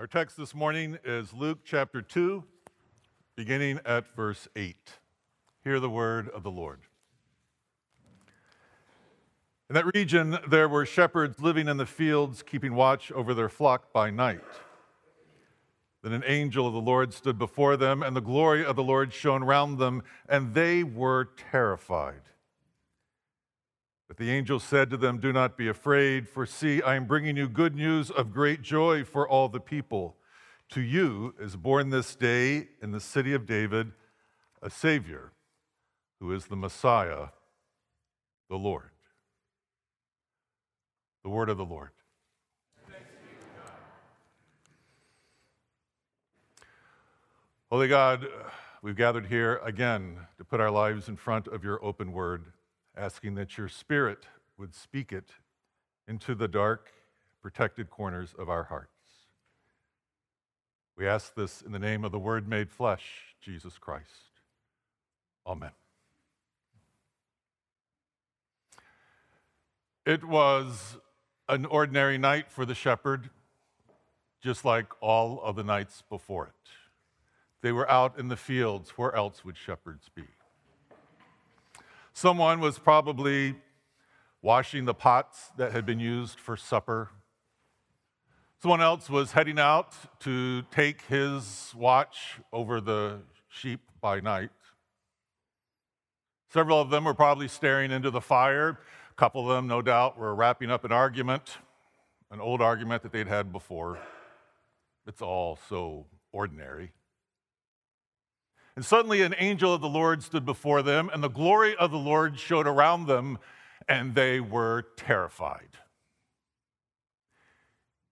Our text this morning is Luke chapter 2, beginning at verse 8. Hear the word of the Lord. In that region, there were shepherds living in the fields, keeping watch over their flock by night. Then an angel of the Lord stood before them, and the glory of the Lord shone round them, and they were terrified. But the angel said to them, Do not be afraid, for see, I am bringing you good news of great joy for all the people. To you is born this day in the city of David a Savior, who is the Messiah, the Lord. The word of the Lord. Holy God, we've gathered here again to put our lives in front of your open word asking that your Spirit would speak it into the dark, protected corners of our hearts. We ask this in the name of the Word made flesh, Jesus Christ. Amen. It was an ordinary night for the shepherd, just like all of the nights before it. They were out in the fields. Where else would shepherds be? Someone was probably washing the pots that had been used for supper. Someone else was heading out to take his watch over the sheep by night. Several of them were probably staring into the fire. A couple of them, no doubt, were wrapping up an argument, an old argument that they'd had before. It's all so ordinary. And suddenly an angel of the Lord stood before them, and the glory of the Lord showed around them, and they were terrified.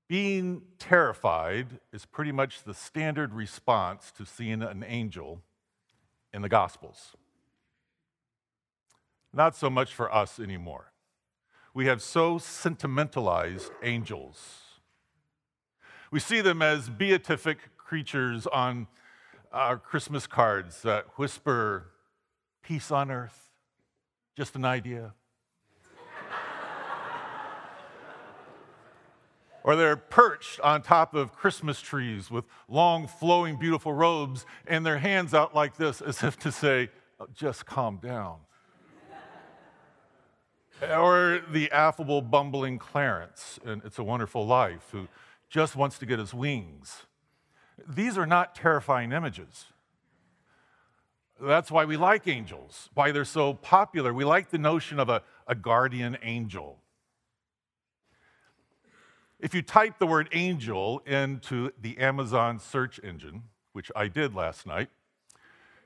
Being terrified is pretty much the standard response to seeing an angel in the Gospels. Not so much for us anymore. We have so sentimentalized angels. We see them as beatific creatures on our Christmas cards that whisper, peace on earth, just an idea. or they're perched on top of Christmas trees with long, flowing, beautiful robes and their hands out like this as if to say, oh, just calm down. or the affable, bumbling Clarence in It's a Wonderful Life who just wants to get his wings these are not terrifying images. That's why we like angels, why they're so popular. We like the notion of a, a guardian angel. If you type the word angel into the Amazon search engine, which I did last night,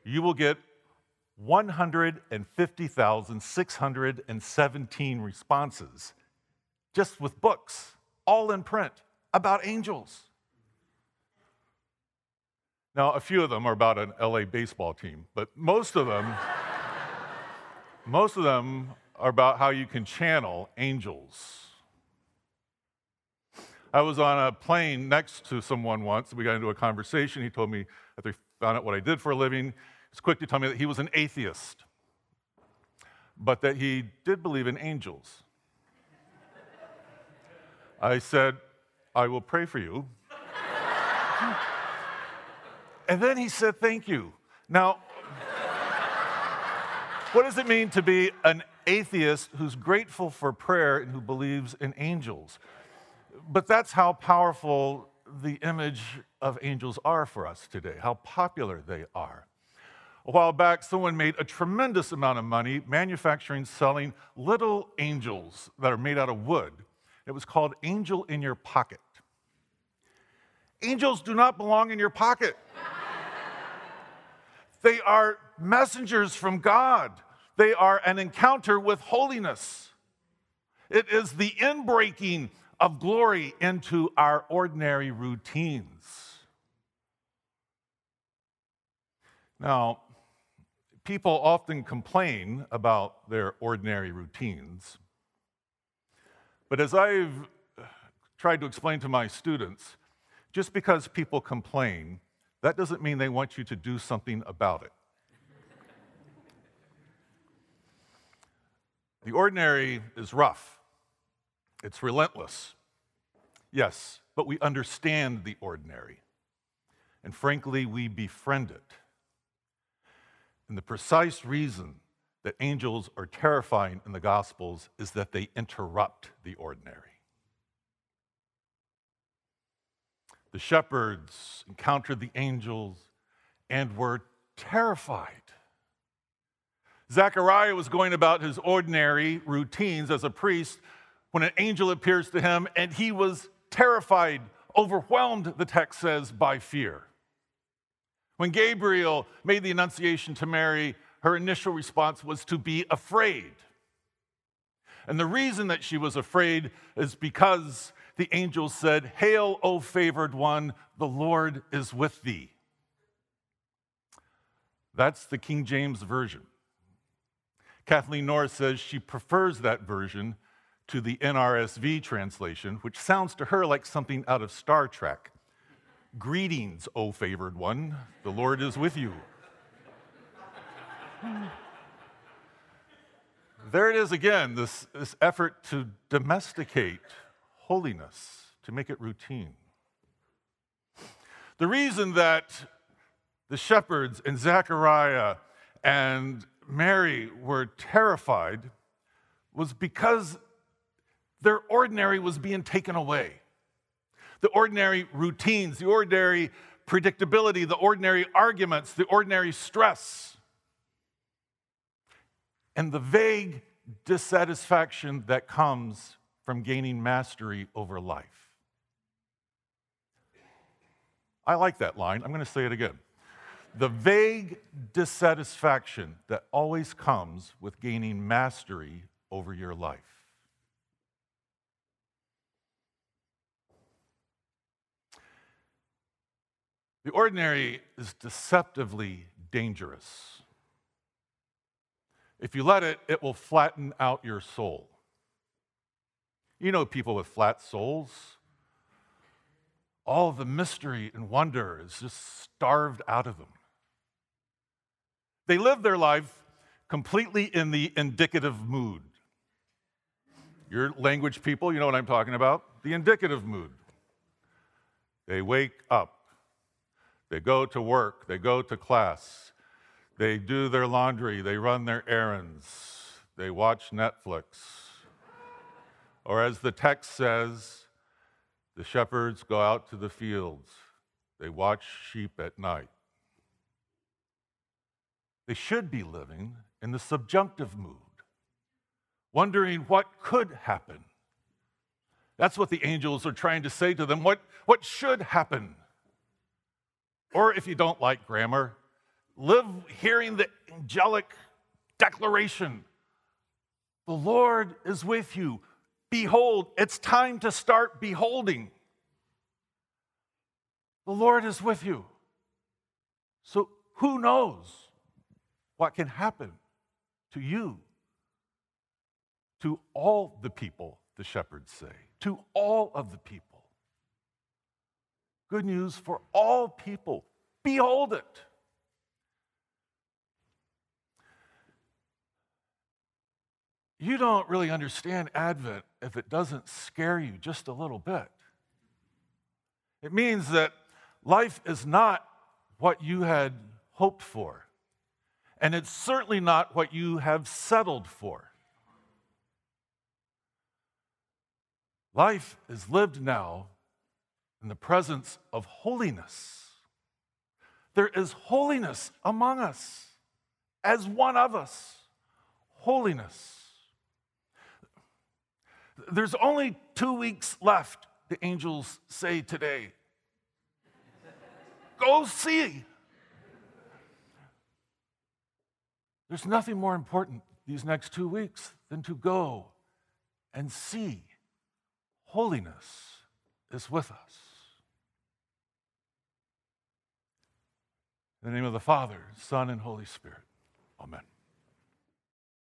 you will get 150,617 responses just with books, all in print, about angels. Now, a few of them are about an LA baseball team, but most of them, most of them are about how you can channel angels. I was on a plane next to someone once. We got into a conversation. He told me after he found out what I did for a living, he was quick to tell me that he was an atheist, but that he did believe in angels. I said, I will pray for you. And then he said, Thank you. Now, what does it mean to be an atheist who's grateful for prayer and who believes in angels? But that's how powerful the image of angels are for us today, how popular they are. A while back, someone made a tremendous amount of money manufacturing, selling little angels that are made out of wood. It was called Angel in Your Pocket. Angels do not belong in your pocket. They are messengers from God. They are an encounter with holiness. It is the inbreaking of glory into our ordinary routines. Now, people often complain about their ordinary routines. But as I've tried to explain to my students, just because people complain that doesn't mean they want you to do something about it. The ordinary is rough, it's relentless. Yes, but we understand the ordinary. And frankly, we befriend it. And the precise reason that angels are terrifying in the Gospels is that they interrupt the ordinary. The shepherds encountered the angels and were terrified. Zechariah was going about his ordinary routines as a priest when an angel appears to him, and he was terrified, overwhelmed, the text says, by fear. When Gabriel made the annunciation to Mary, her initial response was to be afraid. And the reason that she was afraid is because the angel said, Hail, O favored one, the Lord is with thee. That's the King James Version. Kathleen Norris says she prefers that version to the NRSV translation, which sounds to her like something out of Star Trek. Greetings, O favored one, the Lord is with you. there it is again, this, this effort to domesticate holiness, to make it routine. The reason that the shepherds and Zechariah and Mary were terrified was because their ordinary was being taken away. The ordinary routines, the ordinary predictability, the ordinary arguments, the ordinary stress, and the vague dissatisfaction that comes from gaining mastery over life. I like that line. I'm going to say it again. The vague dissatisfaction that always comes with gaining mastery over your life. The ordinary is deceptively dangerous. If you let it, it will flatten out your soul. You know people with flat souls. All the mystery and wonder is just starved out of them. They live their life completely in the indicative mood. Your language people, you know what I'm talking about? The indicative mood. They wake up, they go to work, they go to class, they do their laundry, they run their errands, they watch Netflix. Or as the text says, the shepherds go out to the fields, they watch sheep at night. They should be living in the subjunctive mood, wondering what could happen. That's what the angels are trying to say to them. What, what should happen? Or if you don't like grammar, live hearing the angelic declaration The Lord is with you. Behold, it's time to start beholding. The Lord is with you. So who knows what can happen to you? To all the people, the shepherds say, to all of the people. Good news for all people. Behold it. You don't really understand Advent if it doesn't scare you just a little bit. It means that life is not what you had hoped for, and it's certainly not what you have settled for. Life is lived now in the presence of holiness. There is holiness among us, as one of us. Holiness. There's only two weeks left, the angels say today. Go see. There's nothing more important these next two weeks than to go and see. Holiness is with us. In the name of the Father, Son, and Holy Spirit. Amen.